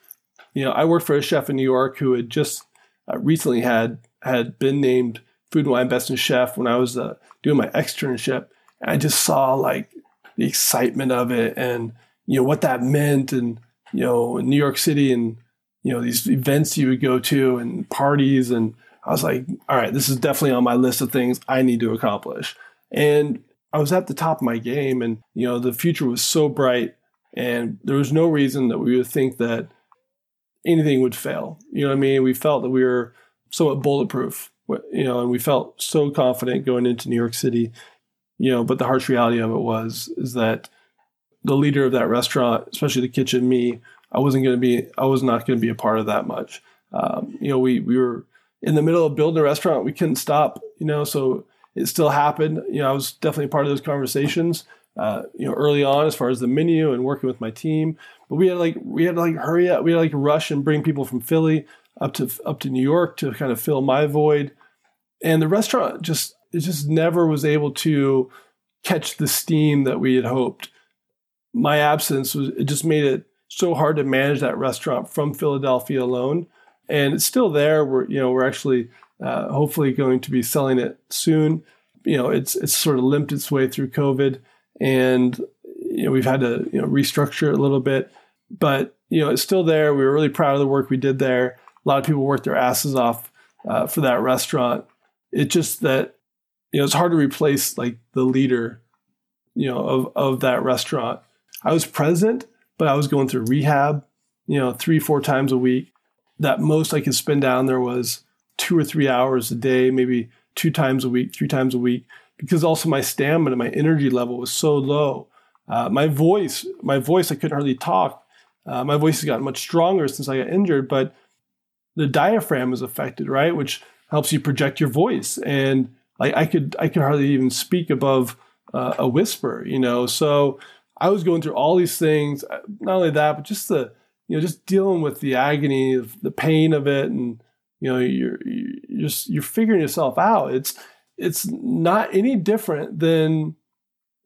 you know, I worked for a chef in New York who had just uh, recently had had been named food and wine Best New Chef when I was uh, doing my externship. And I just saw like the excitement of it and you know what that meant and you know in New York City and you know these events you would go to and parties and I was like, all right, this is definitely on my list of things I need to accomplish. And I was at the top of my game and, you know, the future was so bright and there was no reason that we would think that anything would fail. You know what I mean? We felt that we were somewhat bulletproof, you know, and we felt so confident going into New York City, you know, but the harsh reality of it was, is that the leader of that restaurant, especially the kitchen, me, I wasn't going to be, I was not going to be a part of that much. Um, you know, we, we were, in the middle of building a restaurant, we couldn't stop, you know, so it still happened. You know, I was definitely part of those conversations, uh, you know, early on as far as the menu and working with my team. But we had like, we had to like hurry up. We had to like rush and bring people from Philly up to, up to New York to kind of fill my void. And the restaurant just, it just never was able to catch the steam that we had hoped. My absence was, it just made it so hard to manage that restaurant from Philadelphia alone and it's still there. We're you know we're actually uh, hopefully going to be selling it soon. You know, it's it's sort of limped its way through COVID, and you know we've had to you know restructure it a little bit, but you know it's still there. We were really proud of the work we did there. A lot of people worked their asses off uh, for that restaurant. It's just that you know it's hard to replace like the leader, you know, of of that restaurant. I was present, but I was going through rehab, you know, three, four times a week. That most I could spend down there was two or three hours a day, maybe two times a week, three times a week, because also my stamina, my energy level was so low. Uh, my voice, my voice, I couldn't hardly talk. Uh, my voice has gotten much stronger since I got injured, but the diaphragm is affected, right? Which helps you project your voice. And like I could, I could hardly even speak above uh, a whisper, you know. So I was going through all these things. Uh, not only that, but just the, you know, just dealing with the agony of the pain of it, and you know, you're you're just you're figuring yourself out. It's it's not any different than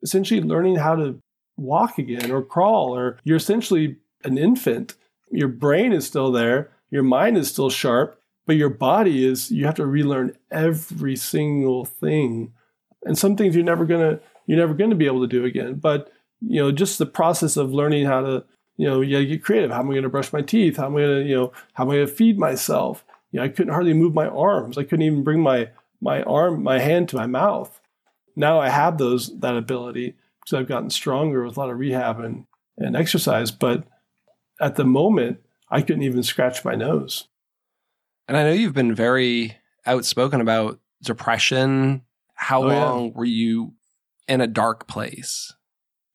essentially learning how to walk again or crawl, or you're essentially an infant. Your brain is still there, your mind is still sharp, but your body is you have to relearn every single thing. And some things you're never gonna you're never gonna be able to do again. But you know, just the process of learning how to, you know, yeah, get creative. How am I gonna brush my teeth? How am I gonna, you know, how am I gonna feed myself? You know, I couldn't hardly move my arms. I couldn't even bring my my arm, my hand to my mouth. Now I have those that ability because I've gotten stronger with a lot of rehab and, and exercise. But at the moment, I couldn't even scratch my nose. And I know you've been very outspoken about depression. How oh, long yeah. were you in a dark place?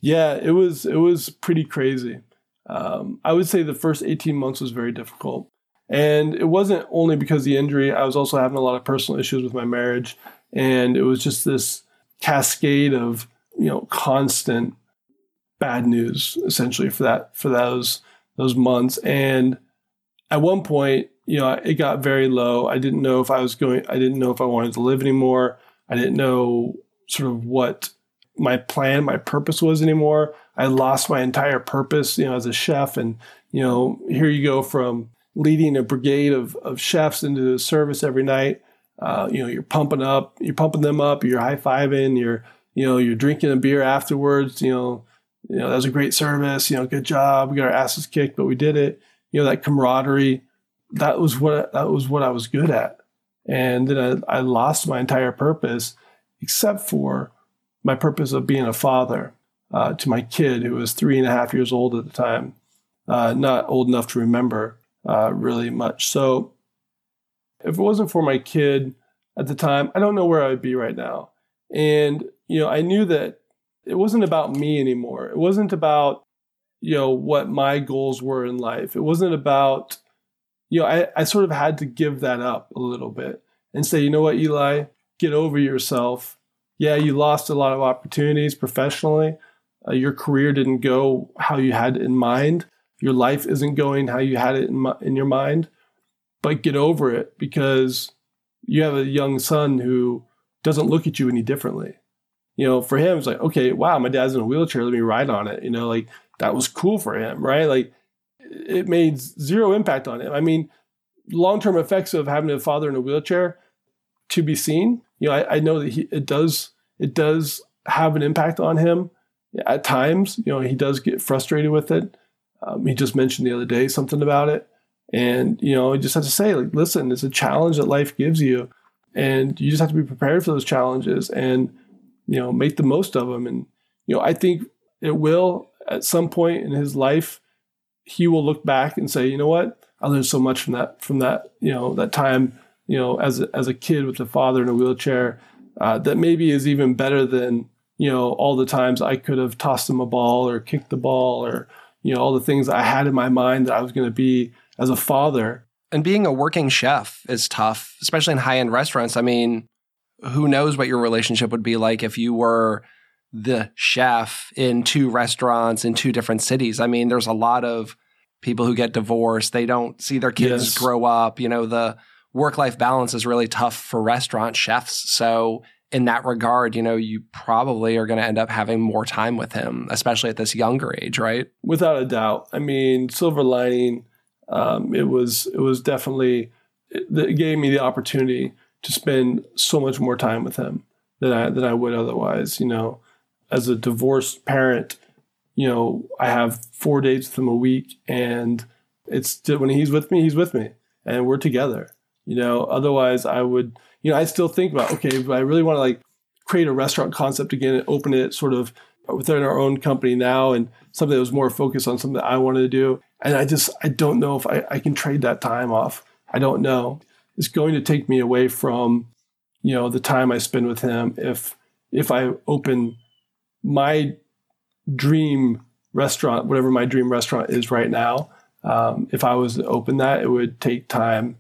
Yeah, it was it was pretty crazy. Um, I would say the first 18 months was very difficult. And it wasn't only because the injury, I was also having a lot of personal issues with my marriage. And it was just this cascade of, you know, constant bad news essentially for that for those those months. And at one point, you know, it got very low. I didn't know if I was going, I didn't know if I wanted to live anymore. I didn't know sort of what my plan, my purpose was anymore. I lost my entire purpose, you know, as a chef. And, you know, here you go from leading a brigade of, of chefs into the service every night. Uh, you know, you're pumping up, you're pumping them up, you're high fiving, you're, you know, you're drinking a beer afterwards, you know, you know, that was a great service, you know, good job. We got our asses kicked, but we did it. You know, that camaraderie, that was what, that was what I was good at. And then I, I lost my entire purpose except for my purpose of being a father uh, to my kid who was three and a half years old at the time, uh, not old enough to remember uh, really much. So if it wasn't for my kid at the time, I don't know where I would be right now. And, you know, I knew that it wasn't about me anymore. It wasn't about, you know, what my goals were in life. It wasn't about, you know, I, I sort of had to give that up a little bit and say, you know what, Eli, get over yourself. Yeah, you lost a lot of opportunities professionally. Uh, your career didn't go how you had in mind. Your life isn't going how you had it in, in your mind. But get over it because you have a young son who doesn't look at you any differently you know, for him, it's like, okay, wow, my dad's in a wheelchair. Let me ride on it. You know, like that was cool for him, right? Like it made zero impact on him. I mean, long term effects of having a father in a wheelchair to be seen. You know, I, I know that he, it does it does have an impact on him at times. You know, he does get frustrated with it. Um, he just mentioned the other day something about it, and you know, you just have to say, like, listen, it's a challenge that life gives you, and you just have to be prepared for those challenges. And you know, make the most of them. And, you know, I think it will at some point in his life, he will look back and say, you know what, I learned so much from that, from that, you know, that time, you know, as a, as a kid with a father in a wheelchair, uh, that maybe is even better than, you know, all the times I could have tossed him a ball or kicked the ball or, you know, all the things I had in my mind that I was going to be as a father. And being a working chef is tough, especially in high end restaurants. I mean, who knows what your relationship would be like if you were the chef in two restaurants in two different cities. I mean, there's a lot of people who get divorced. They don't see their kids yes. grow up. You know, the work life balance is really tough for restaurant chefs. So, in that regard, you know, you probably are going to end up having more time with him, especially at this younger age, right? Without a doubt. I mean, silver lining, um, it was it was definitely it, gave me the opportunity to spend so much more time with him than I than I would otherwise. You know, as a divorced parent, you know, I have four dates with him a week, and it's when he's with me, he's with me, and we're together. You know, otherwise I would, you know, I still think about okay, but I really want to like create a restaurant concept again and open it sort of within our own company now and something that was more focused on something that I wanted to do. And I just, I don't know if I, I can trade that time off. I don't know. It's going to take me away from, you know, the time I spend with him if, if I open my dream restaurant, whatever my dream restaurant is right now. Um, if I was to open that, it would take time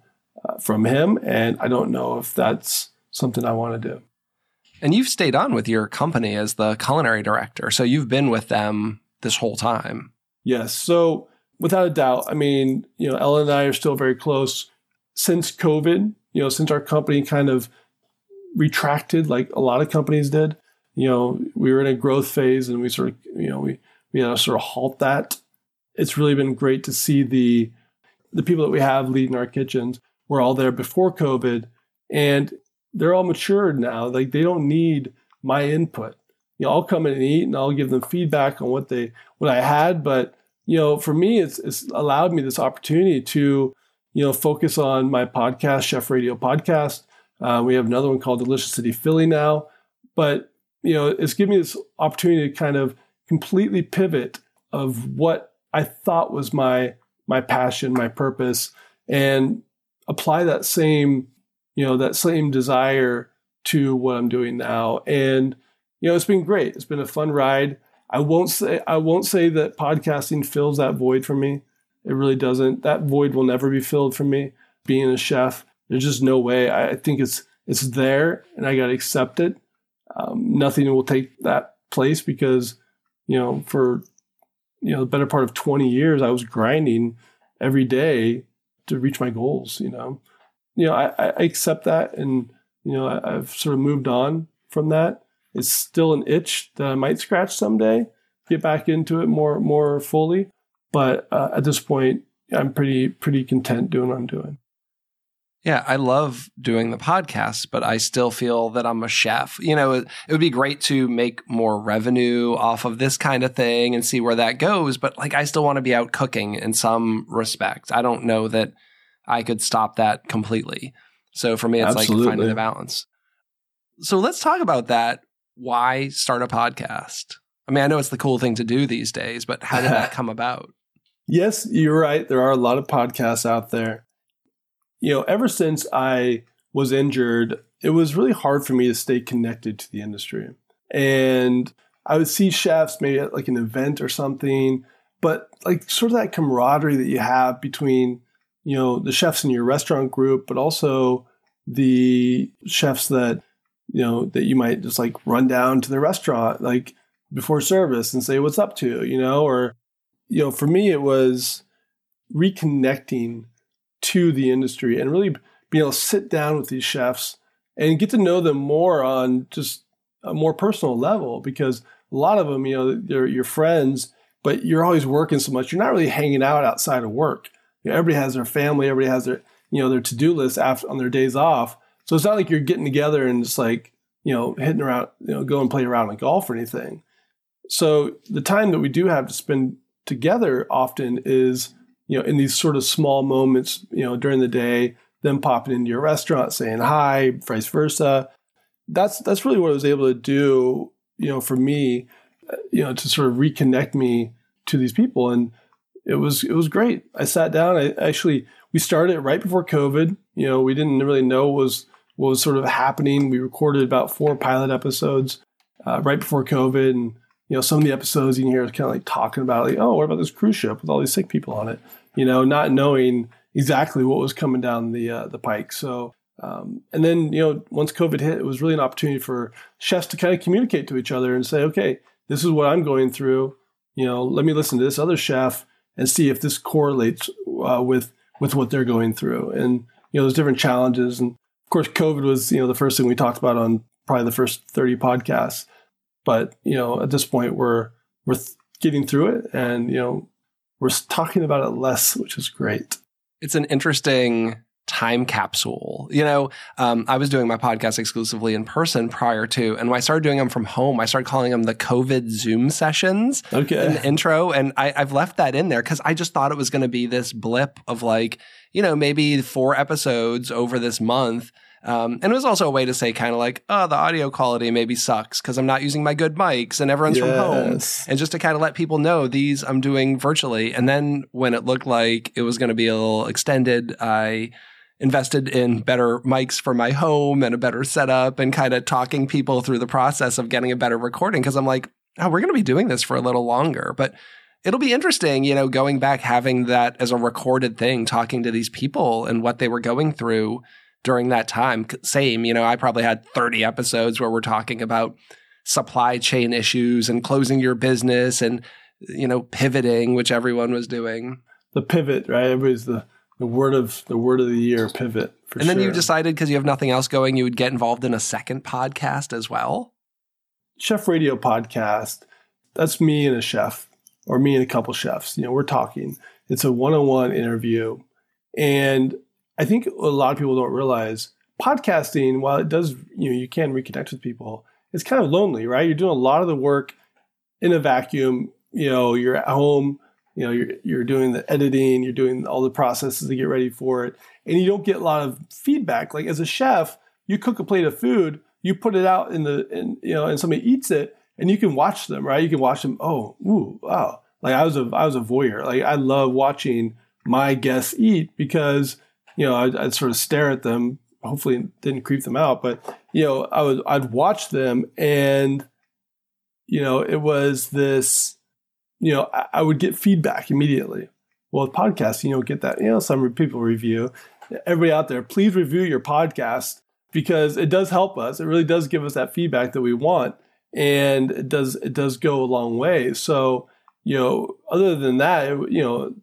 uh, from him. And I don't know if that's something I want to do. And you've stayed on with your company as the culinary director. So you've been with them this whole time. Yes. So without a doubt, I mean, you know, Ellen and I are still very close. Since COVID, you know, since our company kind of retracted like a lot of companies did, you know, we were in a growth phase and we sort of, you know, we, we had to sort of halt that. It's really been great to see the the people that we have leading our kitchens were all there before COVID and they're all matured now. Like they don't need my input. You know, I'll come in and eat and I'll give them feedback on what they what I had. But, you know, for me it's it's allowed me this opportunity to, you know, focus on my podcast, Chef Radio Podcast. Uh, we have another one called Delicious City Philly now. But, you know, it's given me this opportunity to kind of completely pivot of what I thought was my my passion, my purpose, and apply that same you know, that same desire to what I'm doing now. And, you know, it's been great. It's been a fun ride. I won't say I won't say that podcasting fills that void for me. It really doesn't. That void will never be filled for me. Being a chef, there's just no way. I think it's it's there, and I got to accept it. Um, nothing will take that place because, you know, for you know the better part of 20 years, I was grinding every day to reach my goals. You know, you know, I, I accept that, and you know, I, I've sort of moved on from that. It's still an itch that I might scratch someday, get back into it more more fully. But uh, at this point, I'm pretty pretty content doing what I'm doing. Yeah, I love doing the podcast, but I still feel that I'm a chef. You know, it, it, would be great to make more revenue off of this kind of thing and see where that goes. But like, I still want to be out cooking in some respect. I don't know that I could stop that completely. So for me, it's Absolutely. like finding the balance. So let's talk about that. Why start a podcast? I mean, I know it's the cool thing to do these days, but how did that come about? Yes, you're right. There are a lot of podcasts out there. You know, ever since I was injured, it was really hard for me to stay connected to the industry. And I would see chefs maybe at like an event or something, but like sort of that camaraderie that you have between you know the chefs in your restaurant group, but also the chefs that you know that you might just like run down to the restaurant like before service and say what's up to you know or you know for me it was reconnecting to the industry and really being able to sit down with these chefs and get to know them more on just a more personal level because a lot of them you know they're your friends but you're always working so much you're not really hanging out outside of work you know, everybody has their family, everybody has their you know their to do list after on their days off. So it's not like you're getting together and just like you know hitting around, you know, go and play around on golf or anything. So the time that we do have to spend together often is you know in these sort of small moments, you know, during the day, them popping into your restaurant, saying hi, vice versa. That's that's really what I was able to do, you know, for me, uh, you know, to sort of reconnect me to these people and it was it was great. I sat down. I actually we started right before COVID. You know, we didn't really know what was what was sort of happening. We recorded about four pilot episodes uh, right before COVID, and you know, some of the episodes you can hear kind of like talking about like, oh, what about this cruise ship with all these sick people on it? You know, not knowing exactly what was coming down the uh, the pike. So. Um, and then, you know, once COVID hit, it was really an opportunity for chefs to kind of communicate to each other and say, okay, this is what I'm going through. You know, let me listen to this other chef and see if this correlates uh, with with what they're going through. And you know, there's different challenges, and of course, COVID was you know the first thing we talked about on probably the first 30 podcasts. But you know, at this point, we're we're getting through it, and you know, we're talking about it less, which is great. It's an interesting time capsule. You know, um, I was doing my podcast exclusively in person prior to, and when I started doing them from home, I started calling them the COVID Zoom sessions okay. in the intro. And I, I've left that in there because I just thought it was going to be this blip of like, you know, maybe four episodes over this month. Um, and it was also a way to say kind of like, oh, the audio quality maybe sucks because I'm not using my good mics and everyone's from home. And just to kind of let people know these I'm doing virtually. And then when it looked like it was going to be a little extended, I invested in better mics for my home and a better setup and kind of talking people through the process of getting a better recording because I'm like, oh, we're going to be doing this for a little longer. But it'll be interesting, you know, going back, having that as a recorded thing, talking to these people and what they were going through during that time. Same, you know, I probably had 30 episodes where we're talking about supply chain issues and closing your business and, you know, pivoting, which everyone was doing. The pivot, right? Everybody's the, the word of the word of the year, pivot. For and then sure. you decided because you have nothing else going, you would get involved in a second podcast as well. chef radio podcast. That's me and a chef, or me and a couple chefs. You know, we're talking. It's a one-on-one interview, and I think a lot of people don't realize podcasting. While it does, you know, you can reconnect with people. It's kind of lonely, right? You're doing a lot of the work in a vacuum. You know, you're at home. You know, you're you're doing the editing. You're doing all the processes to get ready for it, and you don't get a lot of feedback. Like as a chef, you cook a plate of food you put it out in the in, you know and somebody eats it and you can watch them right you can watch them oh ooh wow like i was a i was a voyeur like i love watching my guests eat because you know I'd, I'd sort of stare at them hopefully didn't creep them out but you know i would i'd watch them and you know it was this you know i, I would get feedback immediately well with podcasting you don't get that you know some people review everybody out there please review your podcast because it does help us. It really does give us that feedback that we want, and it does it does go a long way. So you know, other than that, it, you know,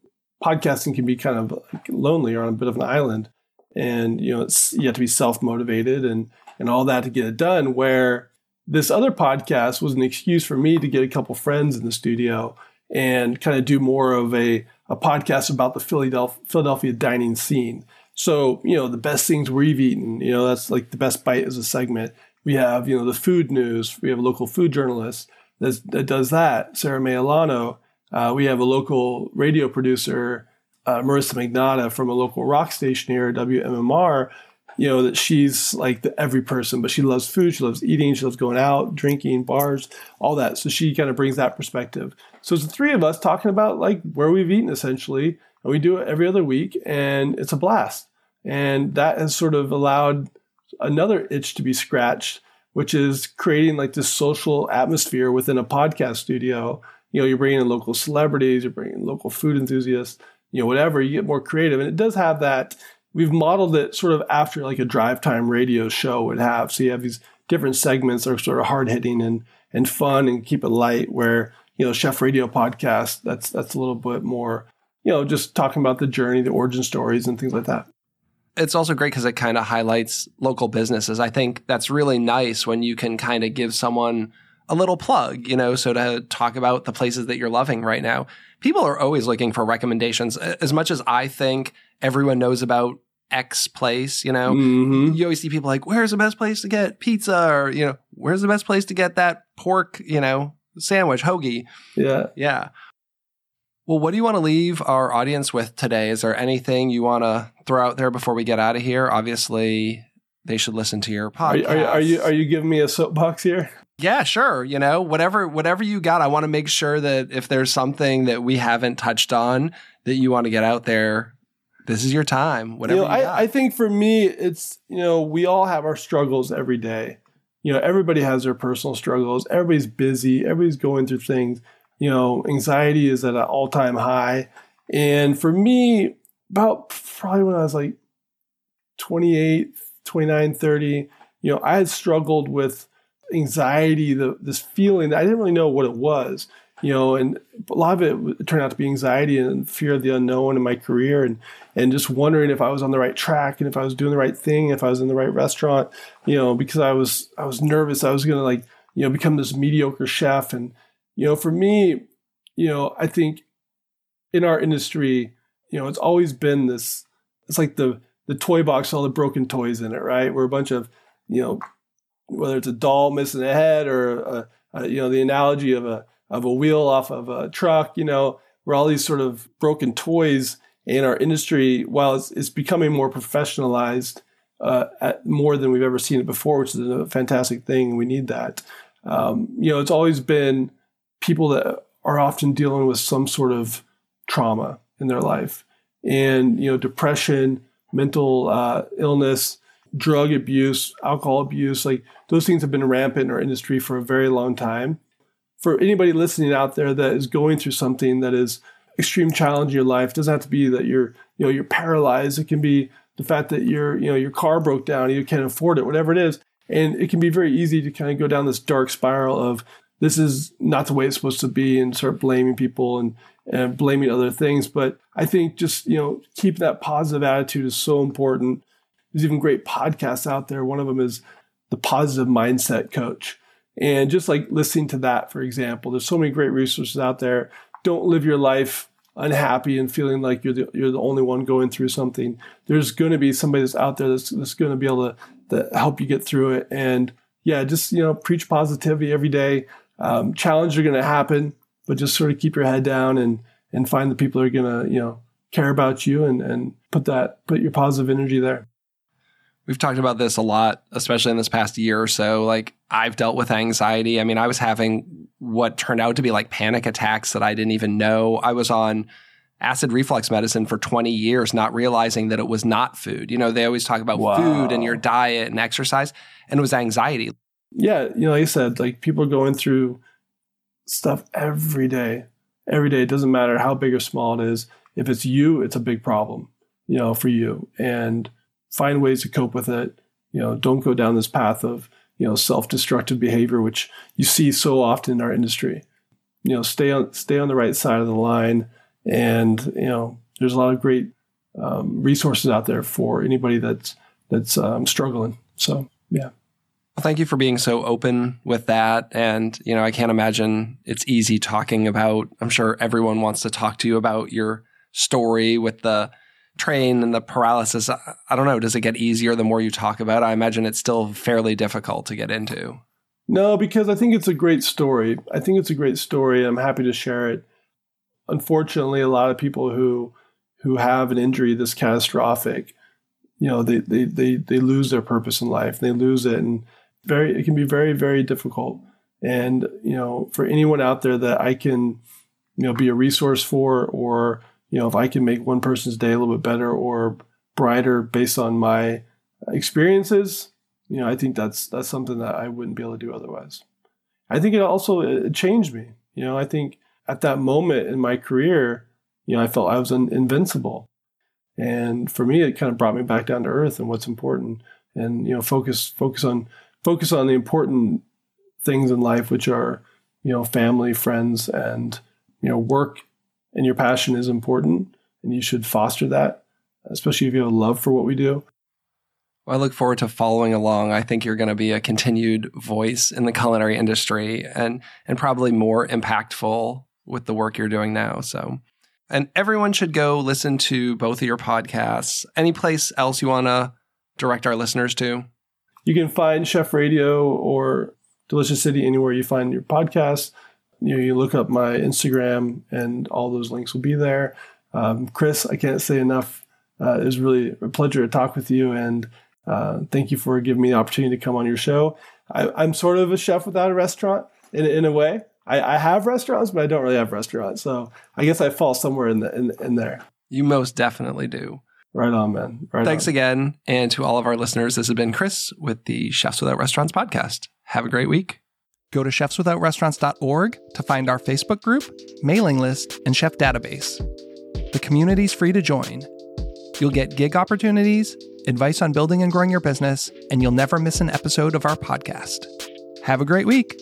podcasting can be kind of lonely or on a bit of an island, and you know, it's, you have to be self motivated and and all that to get it done. Where this other podcast was an excuse for me to get a couple friends in the studio and kind of do more of a a podcast about the Philadelphia, Philadelphia dining scene. So, you know, the best things we've eaten, you know, that's like the best bite as a segment. We have, you know, the food news. We have a local food journalist that does that, Sarah Maiellano. Uh, we have a local radio producer, uh, Marisa Magnatta from a local rock station here, WMMR, you know, that she's like the every person, but she loves food. She loves eating. She loves going out, drinking, bars, all that. So she kind of brings that perspective. So it's the three of us talking about like where we've eaten essentially. And we do it every other week and it's a blast. And that has sort of allowed another itch to be scratched, which is creating like this social atmosphere within a podcast studio. You know, you're bringing in local celebrities, you're bringing in local food enthusiasts, you know, whatever, you get more creative. And it does have that. We've modeled it sort of after like a drive time radio show would have. So you have these different segments that are sort of hard hitting and, and fun and keep it light where, you know, chef radio podcast, that's, that's a little bit more, you know, just talking about the journey, the origin stories and things like that it's also great because it kind of highlights local businesses. I think that's really nice when you can kind of give someone a little plug, you know, so to talk about the places that you're loving right now. People are always looking for recommendations. As much as I think everyone knows about X place, you know, mm-hmm. you always see people like, where's the best place to get pizza? Or, you know, where's the best place to get that pork, you know, sandwich, hoagie? Yeah. Yeah. Well, what do you want to leave our audience with today? Is there anything you want to throw out there before we get out of here? Obviously, they should listen to your podcast. Are, are, are you are you giving me a soapbox here? Yeah, sure. You know, whatever whatever you got, I want to make sure that if there's something that we haven't touched on that you want to get out there, this is your time. Whatever. You know, you I, I think for me, it's you know we all have our struggles every day. You know, everybody has their personal struggles. Everybody's busy. Everybody's going through things you know, anxiety is at an all time high. And for me, about probably when I was like 28, 29, 30, you know, I had struggled with anxiety, the, this feeling I didn't really know what it was, you know, and a lot of it turned out to be anxiety and fear of the unknown in my career and, and just wondering if I was on the right track and if I was doing the right thing, if I was in the right restaurant, you know, because I was, I was nervous. I was going to like, you know, become this mediocre chef and, you know, for me, you know, I think in our industry, you know, it's always been this. It's like the the toy box, all the broken toys in it, right? We're a bunch of, you know, whether it's a doll missing a head or a, a, you know the analogy of a of a wheel off of a truck, you know, we're all these sort of broken toys in our industry. While it's, it's becoming more professionalized, uh, more than we've ever seen it before, which is a fantastic thing. We need that. Um, you know, it's always been people that are often dealing with some sort of trauma in their life, and you know, depression, mental uh, illness, drug abuse, alcohol abuse, like those things have been rampant in our industry for a very long time. For anybody listening out there that is going through something that is extreme challenge in your life, doesn't have to be that you're, you know, you're paralyzed. It can be the fact that your, you know, your car broke down, you can't afford it, whatever it is. And it can be very easy to kind of go down this dark spiral of this is not the way it's supposed to be and start blaming people and, and blaming other things. But I think just, you know, keep that positive attitude is so important. There's even great podcasts out there. One of them is the positive mindset coach. And just like listening to that, for example, there's so many great resources out there. Don't live your life unhappy and feeling like you're the, you're the only one going through something. There's going to be somebody that's out there that's, that's going to be able to, to help you get through it. And yeah, just, you know, preach positivity every day. Um, challenges are going to happen, but just sort of keep your head down and, and find the people that are going to, you know, care about you and, and put that, put your positive energy there. We've talked about this a lot, especially in this past year or so. Like, I've dealt with anxiety. I mean, I was having what turned out to be like panic attacks that I didn't even know. I was on acid reflux medicine for 20 years, not realizing that it was not food. You know, they always talk about wow. food and your diet and exercise, and it was anxiety. Yeah. You know, like I said, like people are going through stuff every day. Every day. It doesn't matter how big or small it is. If it's you, it's a big problem, you know, for you. And find ways to cope with it. You know, don't go down this path of, you know, self-destructive behavior, which you see so often in our industry. You know, stay on stay on the right side of the line, and you know, there's a lot of great um, resources out there for anybody that's that's um, struggling. So, yeah. Thank you for being so open with that. And, you know, I can't imagine it's easy talking about, I'm sure everyone wants to talk to you about your story with the train and the paralysis, I don't know, does it get easier the more you talk about it? I imagine it's still fairly difficult to get into. No, because I think it's a great story. I think it's a great story. I'm happy to share it. Unfortunately, a lot of people who who have an injury this catastrophic, you know, they they they, they lose their purpose in life. They lose it and very it can be very, very difficult. And, you know, for anyone out there that I can, you know, be a resource for or you know, if I can make one person's day a little bit better or brighter based on my experiences, you know, I think that's that's something that I wouldn't be able to do otherwise. I think it also it changed me. You know, I think at that moment in my career, you know, I felt I was invincible. And for me, it kind of brought me back down to earth and what's important, and you know, focus focus on focus on the important things in life, which are you know, family, friends, and you know, work and your passion is important and you should foster that, especially if you have a love for what we do. I look forward to following along. I think you're going to be a continued voice in the culinary industry and and probably more impactful with the work you're doing now. So, and everyone should go listen to both of your podcasts. Any place else you want to direct our listeners to? You can find Chef Radio or Delicious City anywhere you find your podcasts you know, you look up my Instagram and all those links will be there. Um, Chris, I can't say enough. Uh, it was really a pleasure to talk with you, and uh, thank you for giving me the opportunity to come on your show. I, am sort of a chef without a restaurant in, in a way. I, I, have restaurants, but I don't really have restaurants. So I guess I fall somewhere in, the, in, in there. You most definitely do. Right on, man. Right Thanks on. again. And to all of our listeners, this has been Chris with the Chefs Without Restaurants podcast. Have a great week. Go to chefswithoutrestaurants.org to find our Facebook group, mailing list, and chef database. The community's free to join. You'll get gig opportunities, advice on building and growing your business, and you'll never miss an episode of our podcast. Have a great week.